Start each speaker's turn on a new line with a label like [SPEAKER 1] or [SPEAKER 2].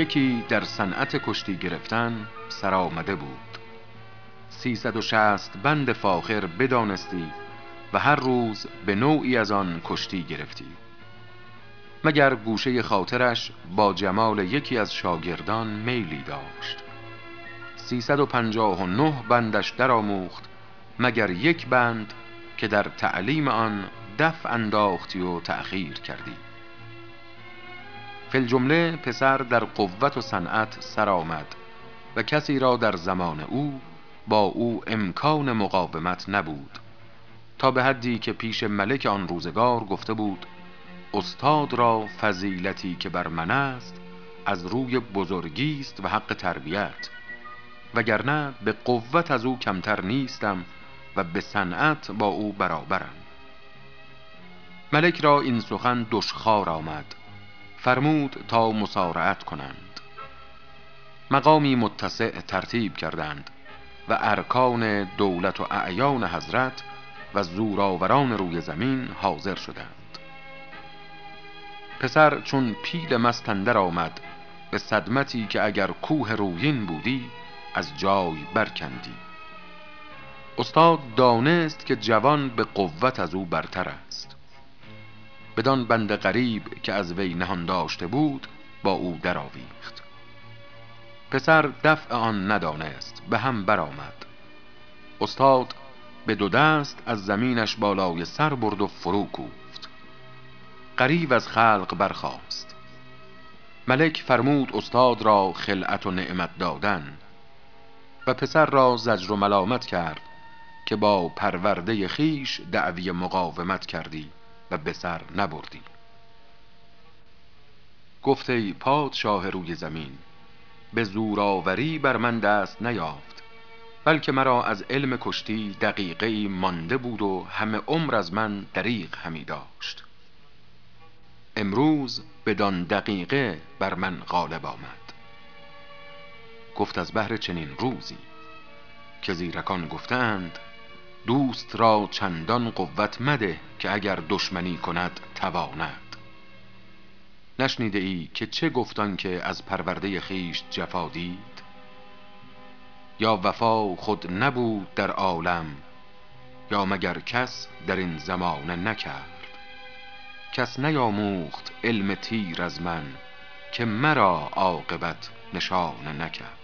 [SPEAKER 1] یکی در صنعت کشتی گرفتن سرآمده بود. سیصد و شست بند فاخر بدانستی و هر روز به نوعی از آن کشتی گرفتی. مگر گوشه خاطرش با جمال یکی از شاگردان میلی داشت. سیصد و پنجاه و نه بندش درآموخت مگر یک بند که در تعلیم آن دف انداختی و تأخیر کردی. فی جمله پسر در قوت و صنعت سر آمد و کسی را در زمان او با او امکان مقاومت نبود تا به حدی که پیش ملک آن روزگار گفته بود استاد را فضیلتی که بر من است از روی بزرگی است و حق تربیت. وگرنه به قوت از او کمتر نیستم و به صنعت با او برابرم. ملک را این سخن دشخار آمد. فرمود تا مسارعت کنند. مقامی متسع ترتیب کردند و ارکان دولت و اعیان حضرت و زورآوران روی زمین حاضر شدند. پسر چون پیل مستندر آمد به صدمتی که اگر کوه رویین بودی از جای برکندی. استاد دانست که جوان به قوت از او برتر است. بدان بند غریب که از وی نهان داشته بود با او درآویخت. پسر دفع آن ندانست به هم برآمد. استاد به دو دست از زمینش بالای سر برد و فرو کوفت. قریب از خلق برخاست. ملک فرمود استاد را خلعت و نعمت دادن و پسر را زجر و ملامت کرد که با پرورده خیش دعوی مقاومت کردی. و به سر نبردی. گفته پادشاه روی زمین به زورآوری بر من دست نیافت بلکه مرا از علم کشتی دقیقه مانده بود و همه عمر از من دریغ همی داشت. امروز بدان دقیقه بر من غالب آمد. گفت از بهر چنین روزی که زیرکان گفتند دوست را چندان قوت مده که اگر دشمنی کند تواند. نشنیده ای که چه گفتان که از پرورده خیش جفا دید؟ یا وفا خود نبود در عالم یا مگر کس در این زمانه نکرد؟ کس نیاموخت علم تیر از من که مرا عاقبت نشانه نکرد.